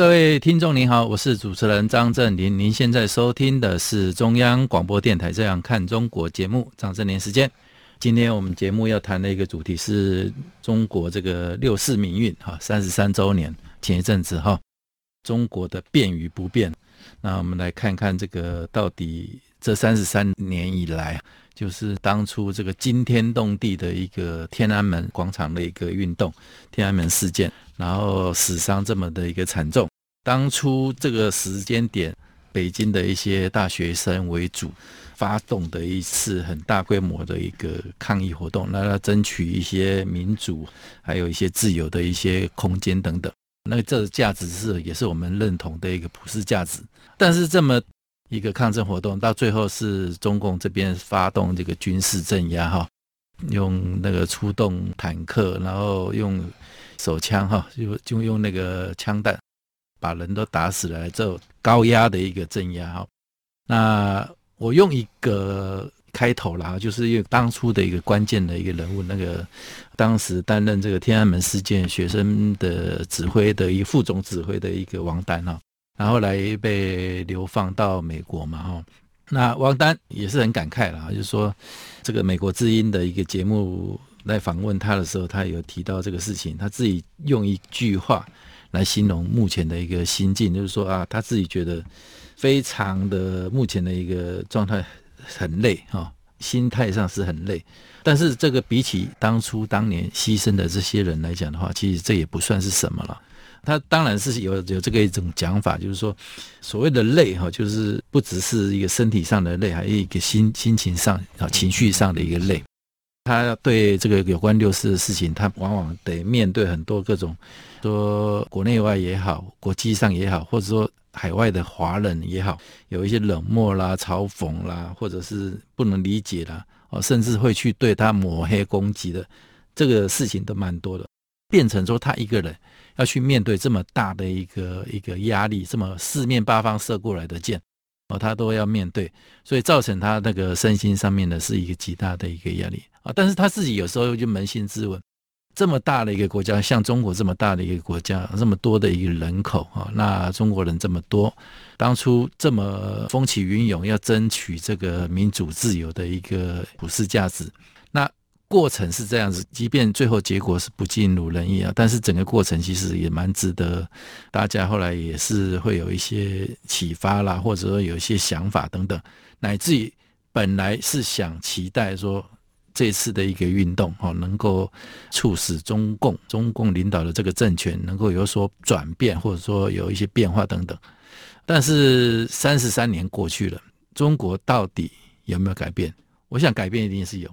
各位听众您好，我是主持人张振林。您现在收听的是中央广播电台《这样看中国》节目，张振林时间。今天我们节目要谈的一个主题是中国这个六四民运哈，三十三周年前一阵子哈，中国的变与不变。那我们来看看这个到底这三十三年以来，就是当初这个惊天动地的一个天安门广场的一个运动，天安门事件，然后死伤这么的一个惨重。当初这个时间点，北京的一些大学生为主。发动的一次很大规模的一个抗议活动，那要争取一些民主，还有一些自由的一些空间等等。那这价值是也是我们认同的一个普世价值。但是这么一个抗争活动，到最后是中共这边发动这个军事镇压，哈，用那个出动坦克，然后用手枪，哈，就就用那个枪弹把人都打死了，这高压的一个镇压，哈，那。我用一个开头啦，就是因为当初的一个关键的一个人物，那个当时担任这个天安门事件学生的指挥的一副总指挥的一个王丹哈，然后来被流放到美国嘛哈，那王丹也是很感慨啦，就是说这个美国之音的一个节目来访问他的时候，他有提到这个事情，他自己用一句话来形容目前的一个心境，就是说啊，他自己觉得。非常的目前的一个状态很累哈，心态上是很累，但是这个比起当初当年牺牲的这些人来讲的话，其实这也不算是什么了。他当然是有有这个一种讲法，就是说所谓的累哈，就是不只是一个身体上的累，还有一个心心情上啊情绪上的一个累。他对这个有关六四的事情，他往往得面对很多各种，说国内外也好，国际上也好，或者说。海外的华人也好，有一些冷漠啦、嘲讽啦，或者是不能理解啦，哦，甚至会去对他抹黑攻击的，这个事情都蛮多的。变成说他一个人要去面对这么大的一个一个压力，这么四面八方射过来的箭，哦，他都要面对，所以造成他那个身心上面的是一个极大的一个压力啊。但是他自己有时候就扪心自问。这么大的一个国家，像中国这么大的一个国家，这么多的一个人口啊，那中国人这么多，当初这么风起云涌要争取这个民主自由的一个普世价值，那过程是这样子，即便最后结果是不尽如人意啊，但是整个过程其实也蛮值得大家后来也是会有一些启发啦，或者说有一些想法等等，乃至于本来是想期待说。这次的一个运动，哈，能够促使中共中共领导的这个政权能够有所转变，或者说有一些变化等等。但是三十三年过去了，中国到底有没有改变？我想改变一定是有。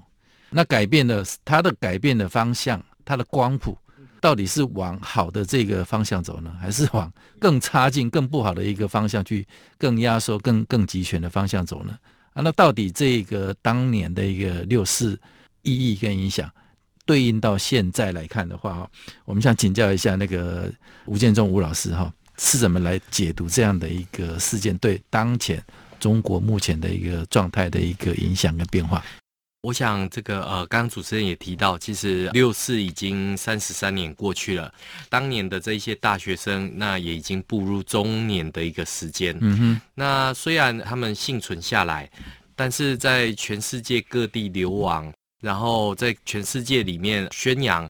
那改变的，它的改变的方向，它的光谱，到底是往好的这个方向走呢，还是往更差劲、更不好的一个方向去，更压缩、更更集权的方向走呢？啊，那到底这个当年的一个六四意义跟影响，对应到现在来看的话，我们想请教一下那个吴建忠吴老师，哈，是怎么来解读这样的一个事件对当前中国目前的一个状态的一个影响跟变化？我想这个呃，刚刚主持人也提到，其实六四已经三十三年过去了，当年的这一些大学生，那也已经步入中年的一个时间。嗯哼，那虽然他们幸存下来，但是在全世界各地流亡，然后在全世界里面宣扬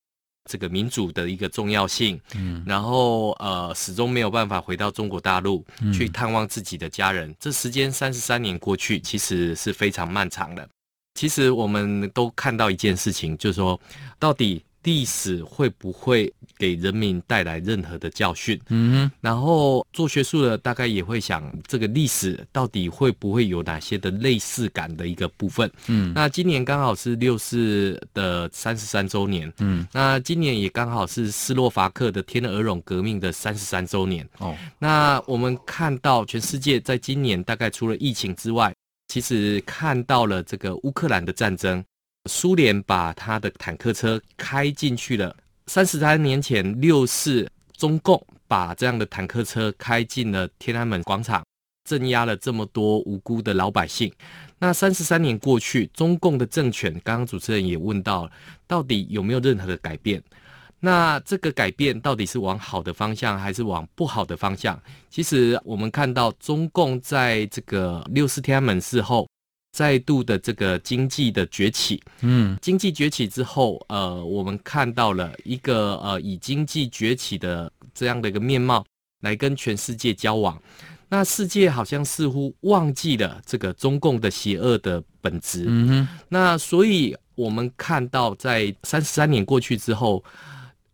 这个民主的一个重要性。嗯，然后呃，始终没有办法回到中国大陆去探望自己的家人。这时间三十三年过去，其实是非常漫长的。其实我们都看到一件事情，就是说，到底历史会不会给人民带来任何的教训？嗯哼。然后做学术的大概也会想，这个历史到底会不会有哪些的类似感的一个部分？嗯。那今年刚好是六四的三十三周年。嗯。那今年也刚好是斯洛伐克的天鹅绒革命的三十三周年。哦。那我们看到全世界在今年大概除了疫情之外，其实看到了这个乌克兰的战争，苏联把他的坦克车开进去了。三十三年前六四，中共把这样的坦克车开进了天安门广场，镇压了这么多无辜的老百姓。那三十三年过去，中共的政权，刚刚主持人也问到，到底有没有任何的改变？那这个改变到底是往好的方向，还是往不好的方向？其实我们看到，中共在这个六四天安门事后，再度的这个经济的崛起，嗯，经济崛起之后，呃，我们看到了一个呃以经济崛起的这样的一个面貌来跟全世界交往。那世界好像似乎忘记了这个中共的邪恶的本质。嗯哼。那所以我们看到，在三十三年过去之后，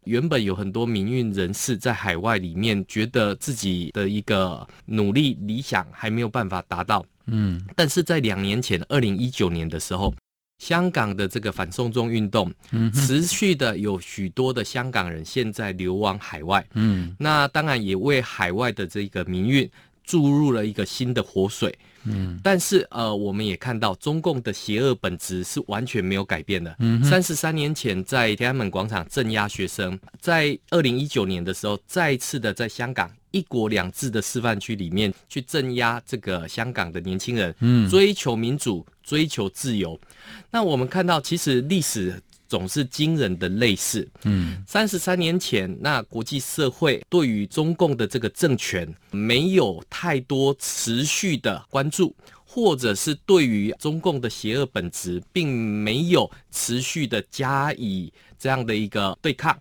原本有很多民运人士在海外里面，觉得自己的一个努力理想还没有办法达到。嗯。但是在两年前，二零一九年的时候，香港的这个反送中运动，持续的有许多的香港人现在流亡海外。嗯。那当然也为海外的这个民运。注入了一个新的活水，嗯，但是呃，我们也看到中共的邪恶本质是完全没有改变的。嗯，三十三年前在天安门广场镇压学生，在二零一九年的时候，再一次的在香港一国两制的示范区里面去镇压这个香港的年轻人，嗯，追求民主，追求自由。那我们看到，其实历史。总是惊人的类似。嗯，三十三年前，那国际社会对于中共的这个政权没有太多持续的关注。或者是对于中共的邪恶本质，并没有持续的加以这样的一个对抗，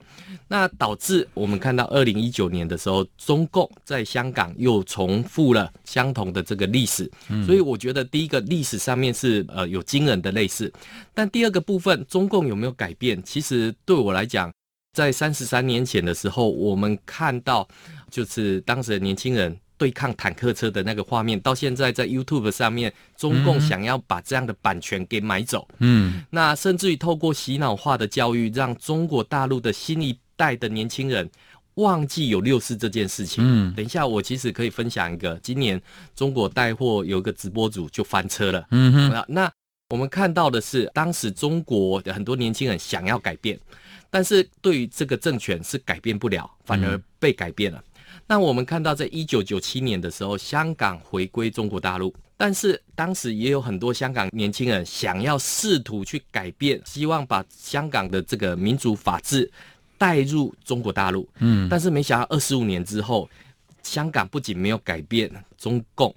那导致我们看到二零一九年的时候，中共在香港又重复了相同的这个历史。所以我觉得第一个历史上面是呃有惊人的类似，但第二个部分，中共有没有改变？其实对我来讲，在三十三年前的时候，我们看到就是当时的年轻人。对抗坦克车的那个画面，到现在在 YouTube 上面，中共想要把这样的版权给买走。嗯，那甚至于透过洗脑化的教育，让中国大陆的新一代的年轻人忘记有六四这件事情。嗯，等一下我其实可以分享一个，今年中国带货有一个直播主就翻车了。嗯哼，那我们看到的是，当时中国的很多年轻人想要改变，但是对于这个政权是改变不了，反而被改变了。嗯那我们看到，在一九九七年的时候，香港回归中国大陆，但是当时也有很多香港年轻人想要试图去改变，希望把香港的这个民主法治带入中国大陆。嗯，但是没想到二十五年之后，香港不仅没有改变，中共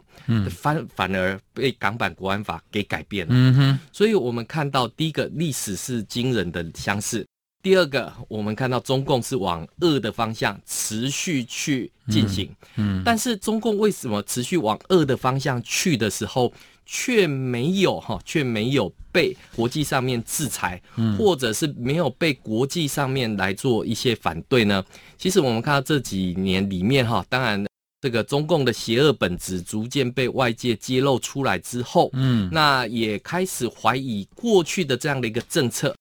反反而被港版国安法给改变了。嗯哼，所以我们看到第一个历史是惊人的相似。第二个，我们看到中共是往恶的方向持续去进行，嗯，嗯，但是中共为什么持续往恶的方向去的时候，却没有哈，却没有被国际上面制裁，嗯，或者是没有被国际上面来做一些反对呢？其实我们看到这几年里面哈，当然这个中共的邪恶本质逐渐被外界揭露出来之后，嗯，那也开始怀疑过去的这样的一个政策。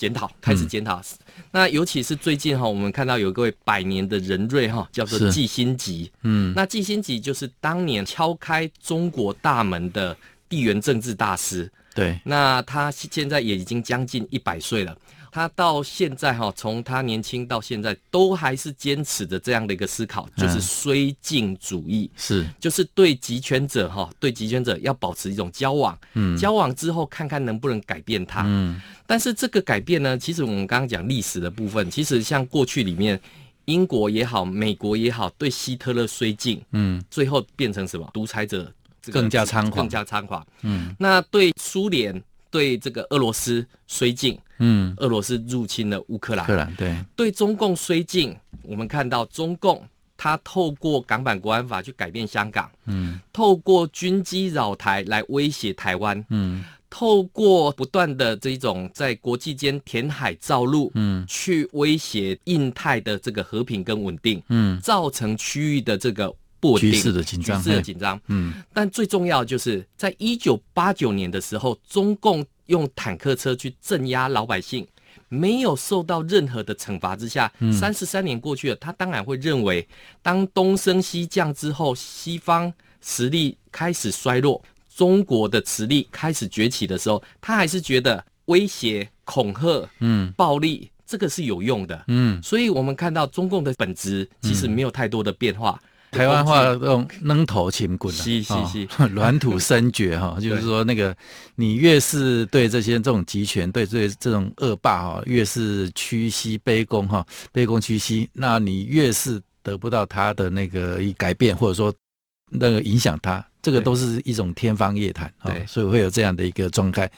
检讨，开始检讨。嗯、那尤其是最近哈，我们看到有一位百年的人瑞哈，叫做季辛吉。嗯，那季辛吉就是当年敲开中国大门的地缘政治大师。对，那他现在也已经将近一百岁了。他到现在哈，从他年轻到现在，都还是坚持着这样的一个思考，就是绥靖主义，是，就是对极权者哈，对极权者要保持一种交往，嗯，交往之后看看能不能改变他，嗯，但是这个改变呢，其实我们刚刚讲历史的部分，其实像过去里面，英国也好，美国也好，对希特勒绥靖，嗯，最后变成什么？独裁者，更加猖狂，更加猖狂，嗯，那对苏联。对这个俄罗斯绥靖，嗯，俄罗斯入侵了乌克兰，克兰对，对中共绥靖，我们看到中共他透过港版国安法去改变香港，嗯，透过军机扰台来威胁台湾，嗯，透过不断的这种在国际间填海造陆，嗯，去威胁印太的这个和平跟稳定，嗯，造成区域的这个。不稳定，局势的紧张，局势的紧张。嗯，但最重要就是在一九八九年的时候，中共用坦克车去镇压老百姓，没有受到任何的惩罚之下，三十三年过去了，他当然会认为，当东升西降之后，西方实力开始衰落，中国的实力开始崛起的时候，他还是觉得威胁、恐吓、嗯，暴力这个是有用的，嗯，所以我们看到中共的本质其实没有太多的变化。台湾话用扔头擒棍，是是是，软土深掘哈，就是说那个你越是对这些这种集权，对对这种恶霸哈，越是屈膝卑躬哈，卑躬屈膝，那你越是得不到他的那个一改变，或者说那个影响他，这个都是一种天方夜谭啊，所以会有这样的一个状态。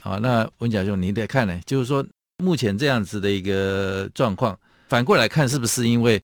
好，那文甲兄，你得看呢，就是说目前这样子的一个状况，反过来看是不是因为？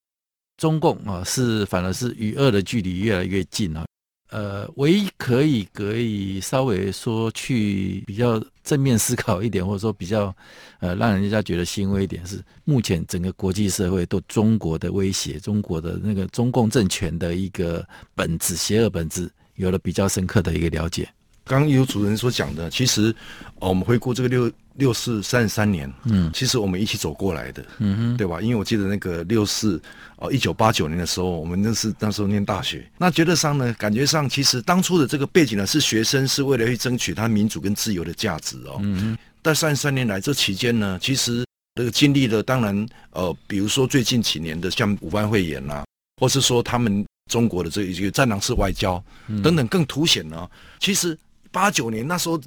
中共啊，是反而是与恶的距离越来越近啊。呃，唯一可以可以稍微说去比较正面思考一点，或者说比较呃让人家觉得欣慰一点，是目前整个国际社会对中国的威胁，中国的那个中共政权的一个本质、邪恶本质，有了比较深刻的一个了解。刚刚有主持人所讲的，其实我们回顾这个六。六四三十三年，嗯，其实我们一起走过来的，嗯哼，对吧？因为我记得那个六四哦，一九八九年的时候，我们那是那时候念大学，那觉得上呢，感觉上其实当初的这个背景呢，是学生是为了去争取他民主跟自由的价值哦，嗯哼。但三十三年来这期间呢，其实这个经历了，当然呃，比如说最近几年的像武汉肺炎呐，或是说他们中国的这一个战狼式外交等等，更凸显了，其实八九年那时候。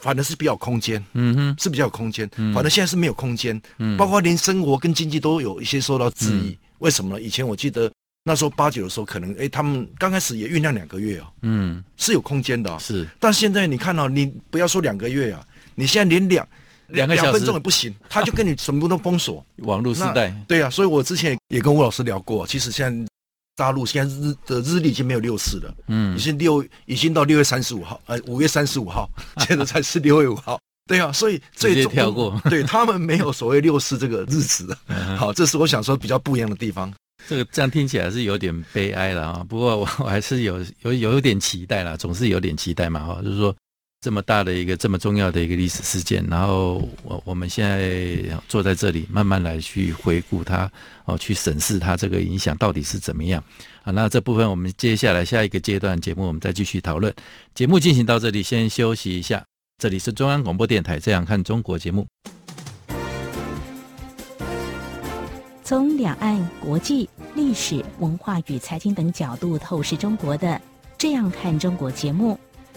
反正是比较空间，嗯哼，是比较有空间。嗯，反正现在是没有空间，嗯，包括连生活跟经济都有一些受到质疑。嗯、为什么呢？以前我记得那时候八九的时候，可能哎，他们刚开始也酝酿两个月哦，嗯，是有空间的、哦，是。但现在你看到、哦，你不要说两个月啊，你现在连两两个两分钟也不行，他就跟你全部都封锁。网络时代，对啊，所以我之前也跟吴老师聊过，其实现在。大陆现在日的日历已经没有六四了，嗯，已经六已经到六月三十五号，呃，五月三十五号，现在才是六月五号，对啊，所以这直接跳过，对他们没有所谓六四这个日子，好，这是我想说比较不一样的地方。这个这样听起来是有点悲哀了啊，不过我我还是有有有点期待啦，总是有点期待嘛，哈，就是说。这么大的一个这么重要的一个历史事件，然后我我们现在坐在这里，慢慢来去回顾它，哦，去审视它这个影响到底是怎么样啊？那这部分我们接下来下一个阶段节目，我们再继续讨论。节目进行到这里，先休息一下。这里是中央广播电台《这样看中国》节目，从两岸、国际、历史文化与财经等角度透视中国的《这样看中国》节目。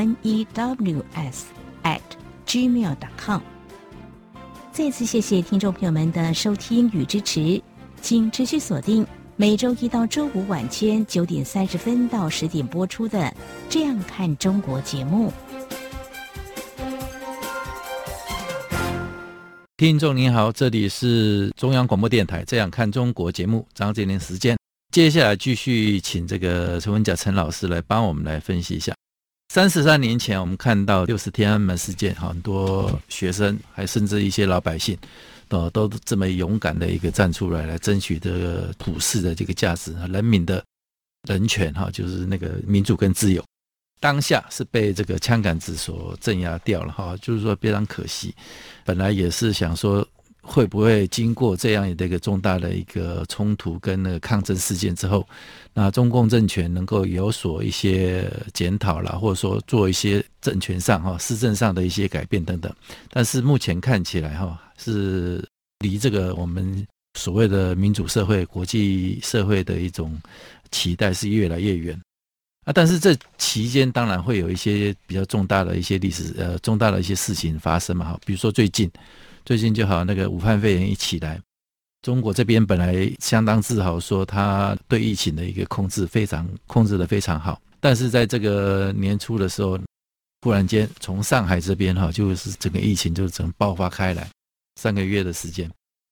News at gmail.com。再次谢谢听众朋友们的收听与支持，请持续锁定每周一到周五晚间九点三十分到十点播出的《这样看中国》节目。听众您好，这里是中央广播电台《这样看中国》节目，张杰林时间，接下来继续请这个陈文甲陈老师来帮我们来分析一下。三十三年前，我们看到六四天安门事件，很多学生，还甚至一些老百姓，都都这么勇敢的一个站出来，来争取这个普世的这个价值，人民的人权，哈，就是那个民主跟自由。当下是被这个枪杆子所镇压掉了，哈，就是说非常可惜。本来也是想说。会不会经过这样的一个重大的一个冲突跟那个抗争事件之后，那中共政权能够有所一些检讨啦，或者说做一些政权上哈、施政上的一些改变等等？但是目前看起来哈，是离这个我们所谓的民主社会、国际社会的一种期待是越来越远啊。但是这期间当然会有一些比较重大的一些历史呃重大的一些事情发生嘛哈，比如说最近。最近就好，那个武汉肺炎一起来，中国这边本来相当自豪，说他对疫情的一个控制非常控制的非常好，但是在这个年初的时候，忽然间从上海这边哈，就是整个疫情就整爆发开来，三个月的时间，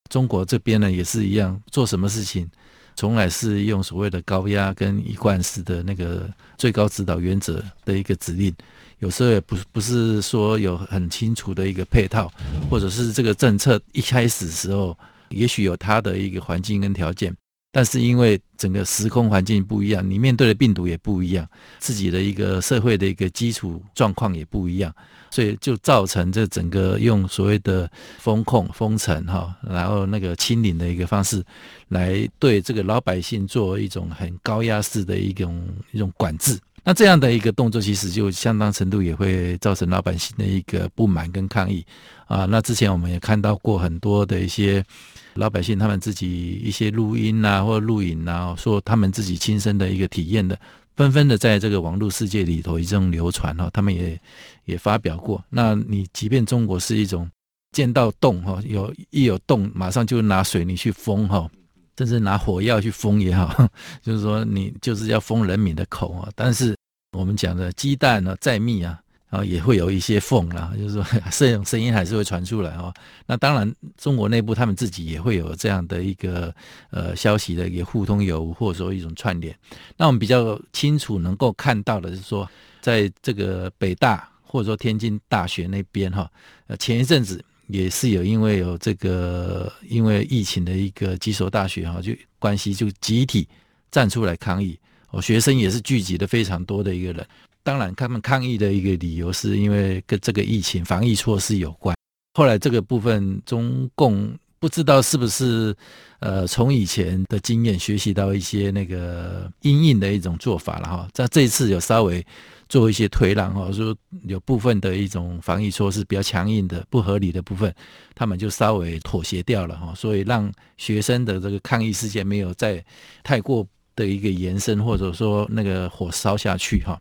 中国这边呢也是一样，做什么事情从来是用所谓的高压跟一贯式的那个最高指导原则的一个指令，有时候也不不是说有很清楚的一个配套，或者是这个政策一开始时候，也许有它的一个环境跟条件。但是因为整个时空环境不一样，你面对的病毒也不一样，自己的一个社会的一个基础状况也不一样，所以就造成这整个用所谓的封控、封城哈，然后那个清零的一个方式，来对这个老百姓做一种很高压式的一种一种管制。那这样的一个动作，其实就相当程度也会造成老百姓的一个不满跟抗议啊。那之前我们也看到过很多的一些。老百姓他们自己一些录音啊，或录影啊，说他们自己亲身的一个体验的，纷纷的在这个网络世界里头一种流传哈，他们也也发表过。那你即便中国是一种见到洞哈，有一有洞马上就拿水泥去封哈，甚至拿火药去封也好，就是说你就是要封人民的口啊。但是我们讲的鸡蛋呢再密啊。啊，也会有一些缝啦，就是说 这种声音还是会传出来哦。那当然，中国内部他们自己也会有这样的一个呃消息的一个互通有无，或者说一种串联。那我们比较清楚能够看到的是说，在这个北大或者说天津大学那边哈，呃前一阵子也是有因为有这个因为疫情的一个几所大学哈就关系就集体站出来抗议，哦学生也是聚集的非常多的一个人。当然，他们抗议的一个理由是因为跟这个疫情防疫措施有关。后来这个部分，中共不知道是不是呃从以前的经验学习到一些那个因应的一种做法了哈。在这一次有稍微做一些推让哈，说有部分的一种防疫措施比较强硬的、不合理的部分，他们就稍微妥协掉了哈。所以让学生的这个抗议事件没有再太过的一个延伸，或者说那个火烧下去哈。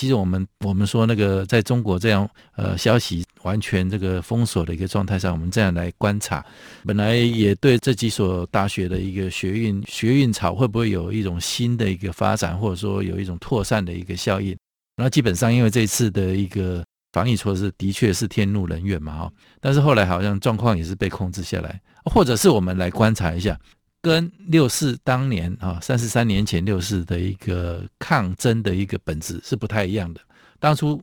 其实我们我们说那个在中国这样呃消息完全这个封锁的一个状态上，我们这样来观察，本来也对这几所大学的一个学运学运潮会不会有一种新的一个发展，或者说有一种扩散的一个效应。然后基本上因为这次的一个防疫措施的确是天怒人怨嘛哈，但是后来好像状况也是被控制下来，或者是我们来观察一下。跟六四当年啊，三十三年前六四的一个抗争的一个本质是不太一样的。当初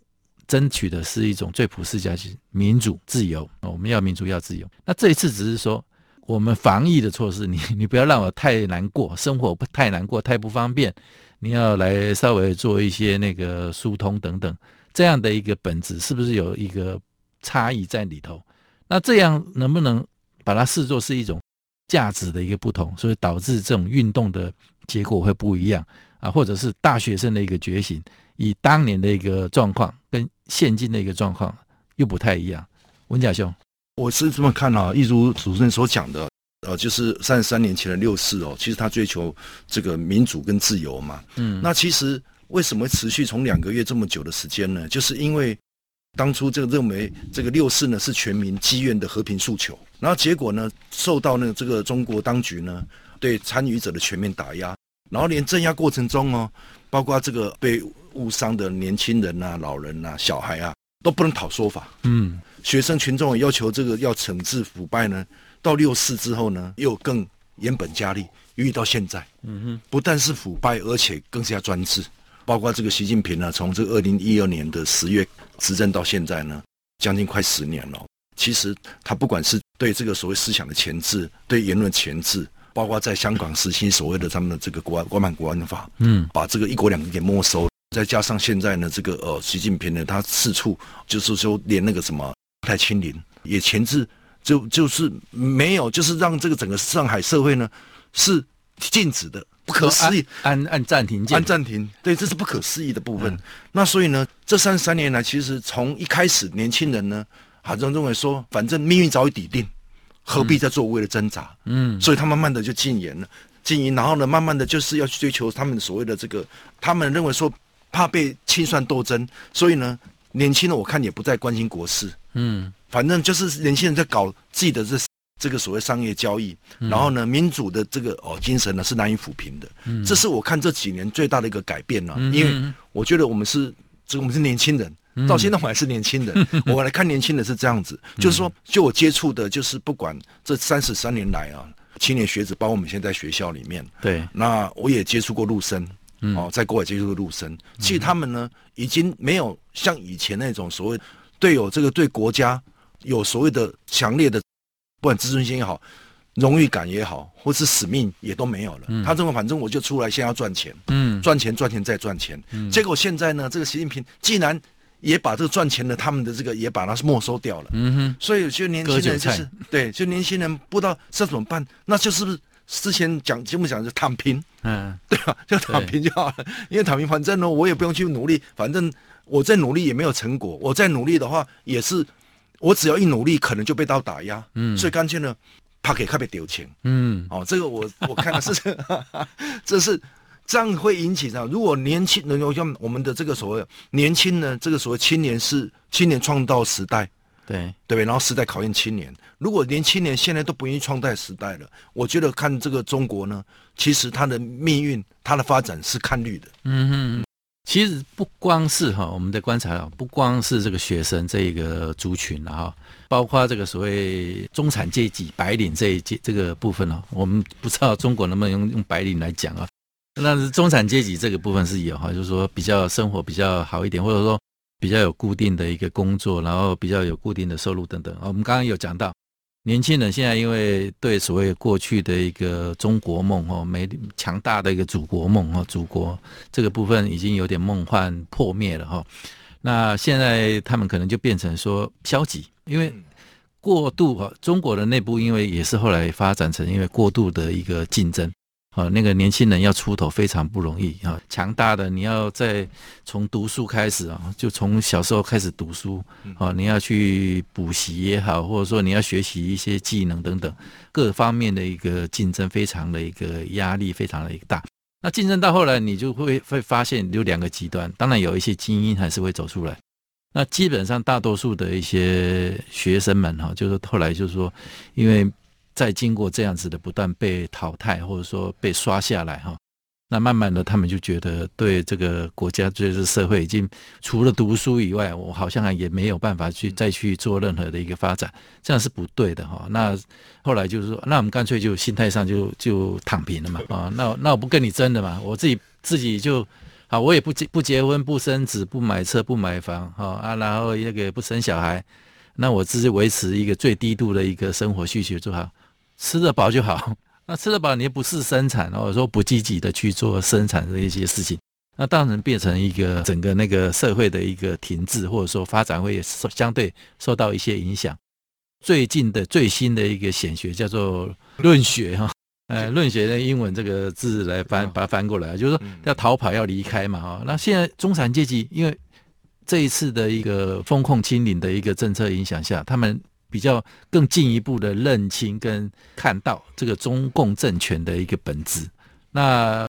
争取的是一种最普世价值，民主自由，我们要民主要自由。那这一次只是说，我们防疫的措施，你你不要让我太难过，生活不太难过，太不方便，你要来稍微做一些那个疏通等等，这样的一个本质是不是有一个差异在里头？那这样能不能把它视作是一种？价值的一个不同，所以导致这种运动的结果会不一样啊，或者是大学生的一个觉醒，以当年的一个状况跟现今的一个状况又不太一样。文甲兄，我是这么看啊，一如主持人所讲的，呃，就是三十三年前的六四哦，其实他追求这个民主跟自由嘛，嗯，那其实为什么持续从两个月这么久的时间呢？就是因为。当初这个认为这个六四呢是全民积怨的和平诉求，然后结果呢受到呢这个中国当局呢对参与者的全面打压，然后连镇压过程中哦，包括这个被误伤的年轻人呐、老人呐、小孩啊都不能讨说法。嗯，学生群众要求这个要惩治腐败呢，到六四之后呢又更严本加厉，遇到现在，嗯哼，不但是腐败，而且更加专制。包括这个习近平呢，从这个二零一二年的十月执政到现在呢，将近快十年了。其实他不管是对这个所谓思想的钳制，对言论钳制，包括在香港实行所谓的他们的这个国安国安国安法，嗯，把这个一国两制给没收，再加上现在呢，这个呃习近平呢，他四处就是说连那个什么太清零也钳制，就就是没有，就是让这个整个上海社会呢是禁止的。不可思议，按按暂停键，按暂停，对，这是不可思议的部分。嗯、那所以呢，这三十三年来，其实从一开始，年轻人呢，好像认为说，反正命运早已底定，何必再做无谓的挣扎？嗯，所以他慢慢的就禁言了，禁言，然后呢，慢慢的就是要去追求他们所谓的这个，他们认为说怕被清算斗争，所以呢，年轻人我看也不再关心国事，嗯，反正就是年轻人在搞自己的这。这个所谓商业交易，然后呢，民主的这个哦精神呢是难以抚平的。嗯，这是我看这几年最大的一个改变了。因为我觉得我们是这个我们是年轻人，到现在我还是年轻人。我们来看年轻人是这样子，就是说，就我接触的，就是不管这三十三年来啊，青年学子，包括我们现在，在学校里面，对，那我也接触过陆生，嗯、哦，在国外接触过陆生，其实他们呢，已经没有像以前那种所谓对有这个对国家有所谓的强烈的，不管自尊心也好，荣誉感也好，或是使命也都没有了。嗯、他这么反正我就出来，先要赚钱，嗯，赚钱赚钱再赚钱，嗯，结果现在呢，这个习近平既然。也把这个赚钱的他们的这个也把它没收掉了，嗯哼，所以有些年轻人就是对，就年轻人不知道这怎么办，那就是不是之前讲节目讲就躺平，嗯，对吧？就躺平就好了，因为躺平反正呢我也不用去努力，反正我再努力也没有成果，我再努力的话也是我只要一努力可能就被到打压，嗯，所以干脆呢，怕给特别丢钱，嗯，哦，这个我我看的是 这是。这样会引起这样，如果年轻人，像我们的这个所谓年轻呢，这个所谓青年是青年创造时代，对对不对？然后时代考验青年。如果年轻年现在都不愿意创造时代了，我觉得看这个中国呢，其实它的命运、它的发展是看绿的。嗯哼，其实不光是哈，我们的观察啊，不光是这个学生这一个族群了哈，包括这个所谓中产阶级白领这一阶这个部分呢，我们不知道中国能不能用用白领来讲啊。那是中产阶级这个部分是有哈，就是说比较生活比较好一点，或者说比较有固定的一个工作，然后比较有固定的收入等等。我们刚刚有讲到，年轻人现在因为对所谓过去的一个中国梦哦，没强大的一个祖国梦哦，祖国这个部分已经有点梦幻破灭了哈。那现在他们可能就变成说消极，因为过度哈，中国的内部因为也是后来发展成因为过度的一个竞争。啊，那个年轻人要出头非常不容易啊！强大的你要在从读书开始啊，就从小时候开始读书啊，你要去补习也好，或者说你要学习一些技能等等，各方面的一个竞争非常的一个压力非常的一个大。那竞争到后来，你就会会发现有两个极端，当然有一些精英还是会走出来。那基本上大多数的一些学生们哈，就是后来就是说，因为。再经过这样子的不断被淘汰，或者说被刷下来哈，那慢慢的他们就觉得对这个国家、对这社会已经除了读书以外，我好像也没有办法去再去做任何的一个发展，这样是不对的哈。那后来就是说，那我们干脆就心态上就就躺平了嘛 啊，那那我不跟你争了嘛，我自己自己就好，我也不结不结婚、不生子、不买车、不买房哈啊，然后那个不生小孩，那我自己维持一个最低度的一个生活需求就好。吃得饱就好，那吃得饱你也不是生产，或者说不积极的去做生产的一些事情，那当然变成一个整个那个社会的一个停滞，或者说发展会受相对受到一些影响。最近的最新的一个显学叫做论学哈，呃，论学的英文这个字来翻，把它翻过来，就是说要逃跑要离开嘛哈。那现在中产阶级因为这一次的一个风控清零的一个政策影响下，他们。比较更进一步的认清跟看到这个中共政权的一个本质，那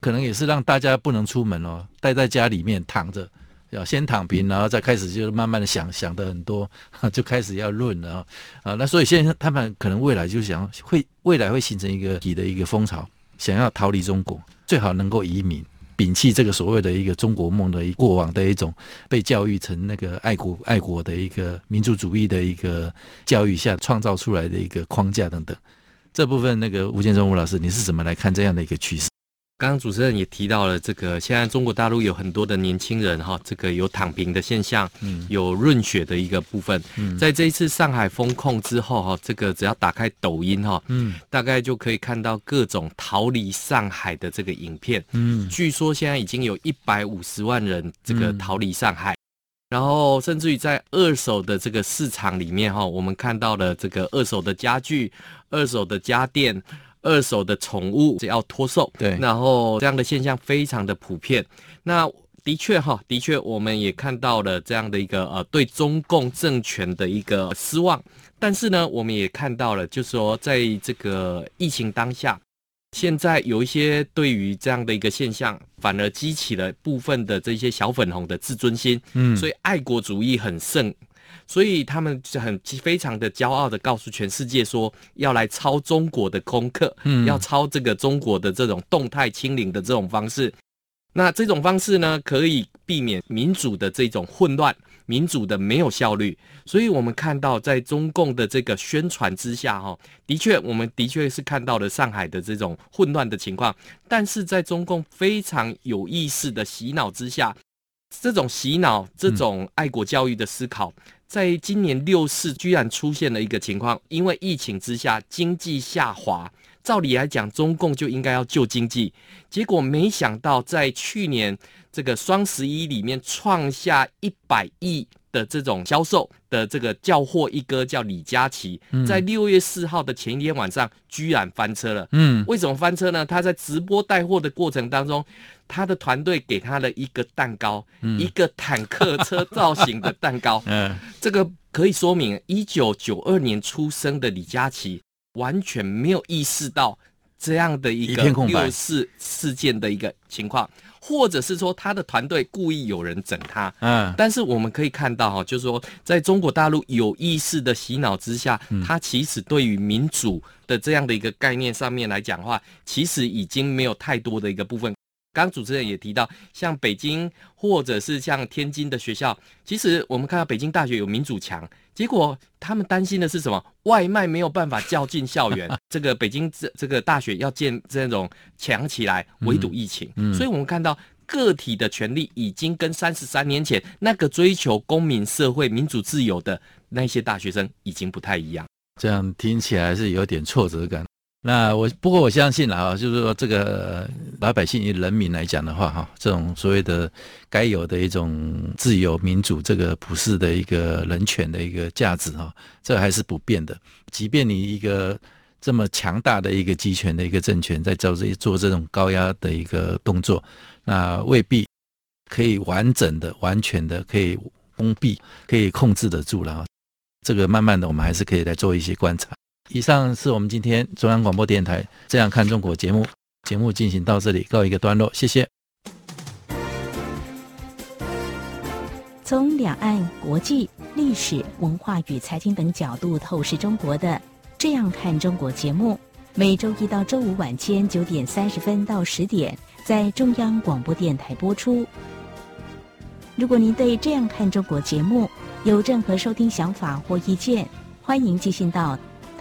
可能也是让大家不能出门哦，待在家里面躺着，要先躺平，然后再开始就慢慢的想想的很多，就开始要论了啊。那所以现在他们可能未来就想会未来会形成一个体的一个风潮，想要逃离中国，最好能够移民。摒弃这个所谓的一个中国梦的过往的一种被教育成那个爱国爱国的一个民族主义的一个教育下创造出来的一个框架等等，这部分那个吴建中吴老师，你是怎么来看这样的一个趋势？刚刚主持人也提到了这个，现在中国大陆有很多的年轻人哈，这个有躺平的现象，嗯，有润血的一个部分。嗯，在这一次上海封控之后哈，这个只要打开抖音哈，嗯，大概就可以看到各种逃离上海的这个影片。嗯，据说现在已经有一百五十万人这个逃离上海，然后甚至于在二手的这个市场里面哈，我们看到了这个二手的家具、二手的家电。二手的宠物只要脱售，对，然后这样的现象非常的普遍。那的确哈，的确我们也看到了这样的一个呃对中共政权的一个失望。但是呢，我们也看到了，就是说在这个疫情当下，现在有一些对于这样的一个现象，反而激起了部分的这些小粉红的自尊心，嗯，所以爱国主义很盛。所以他们就很非常的骄傲的告诉全世界说，要来抄中国的功课，嗯，要抄这个中国的这种动态清零的这种方式。那这种方式呢，可以避免民主的这种混乱，民主的没有效率。所以我们看到，在中共的这个宣传之下，哈，的确，我们的确是看到了上海的这种混乱的情况。但是在中共非常有意识的洗脑之下，这种洗脑、这种爱国教育的思考，在今年六四居然出现了一个情况，因为疫情之下经济下滑。照理来讲，中共就应该要救经济，结果没想到在去年这个双十一里面创下一百亿的这种销售的这个叫货一哥叫李佳琦，在六月四号的前一天晚上居然翻车了。嗯，为什么翻车呢？他在直播带货的过程当中，他的团队给他了一个蛋糕，一个坦克车造型的蛋糕。嗯，这个可以说明一九九二年出生的李佳琦。完全没有意识到这样的一个六四事件的一个情况，或者是说他的团队故意有人整他。嗯，但是我们可以看到哈，就是说在中国大陆有意识的洗脑之下，他其实对于民主的这样的一个概念上面来讲的话，其实已经没有太多的一个部分。刚主持人也提到，像北京或者是像天津的学校，其实我们看到北京大学有民主墙，结果他们担心的是什么？外卖没有办法叫进校园，这个北京这这个大学要建这种墙起来围堵疫情。嗯嗯、所以我们看到个体的权利已经跟三十三年前那个追求公民社会民主自由的那些大学生已经不太一样。这样听起来是有点挫折感。那我不过我相信了啊，就是说这个老百姓与人民来讲的话，哈，这种所谓的该有的一种自由民主，这个普世的一个人权的一个价值哈，这还是不变的。即便你一个这么强大的一个集权的一个政权在做这做这种高压的一个动作，那未必可以完整的、完全的可以封闭、可以控制得住了啊。这个慢慢的，我们还是可以来做一些观察。以上是我们今天中央广播电台《这样看中国》节目，节目进行到这里告一个段落，谢谢。从两岸、国际、历史、文化与财经等角度透视中国的《这样看中国》节目，每周一到周五晚间九点三十分到十点在中央广播电台播出。如果您对《这样看中国》节目有任何收听想法或意见，欢迎寄信到。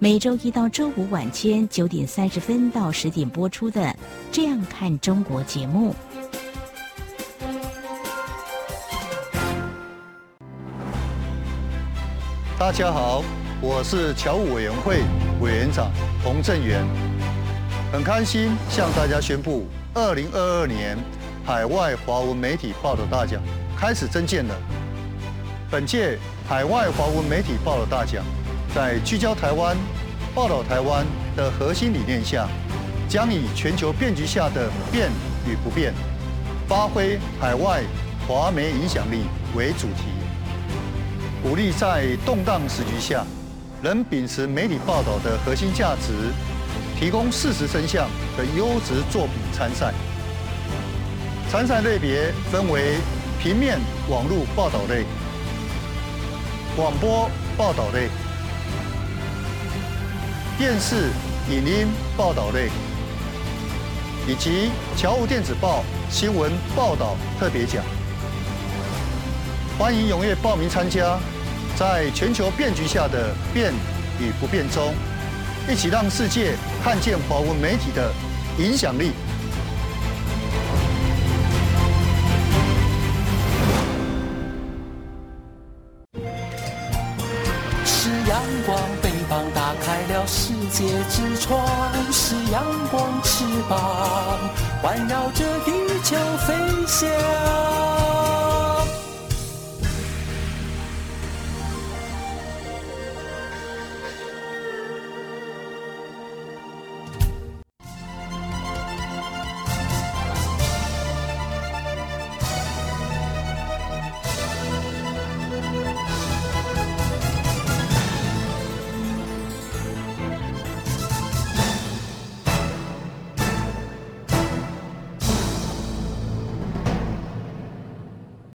每周一到周五晚间九点三十分到十点播出的《这样看中国》节目。大家好，我是侨务委员会委员长洪正元，很开心向大家宣布，二零二二年海外华文媒体报道大奖开始征件了。本届海外华文媒体报道大奖。在聚焦台湾、报道台湾的核心理念下，将以全球变局下的变与不变，发挥海外华媒影响力为主题，鼓励在动荡时局下，仍秉持媒体报道的核心价值，提供事实真相的优质作品参赛。参赛类别分为平面、网络报道类、广播报道类。电视、影音报道类，以及侨务电子报新闻报道特别奖，欢迎踊跃报名参加。在全球变局下的变与不变中，一起让世界看见华文媒体的影响力。界之窗，是阳光翅膀环绕着地球飞翔。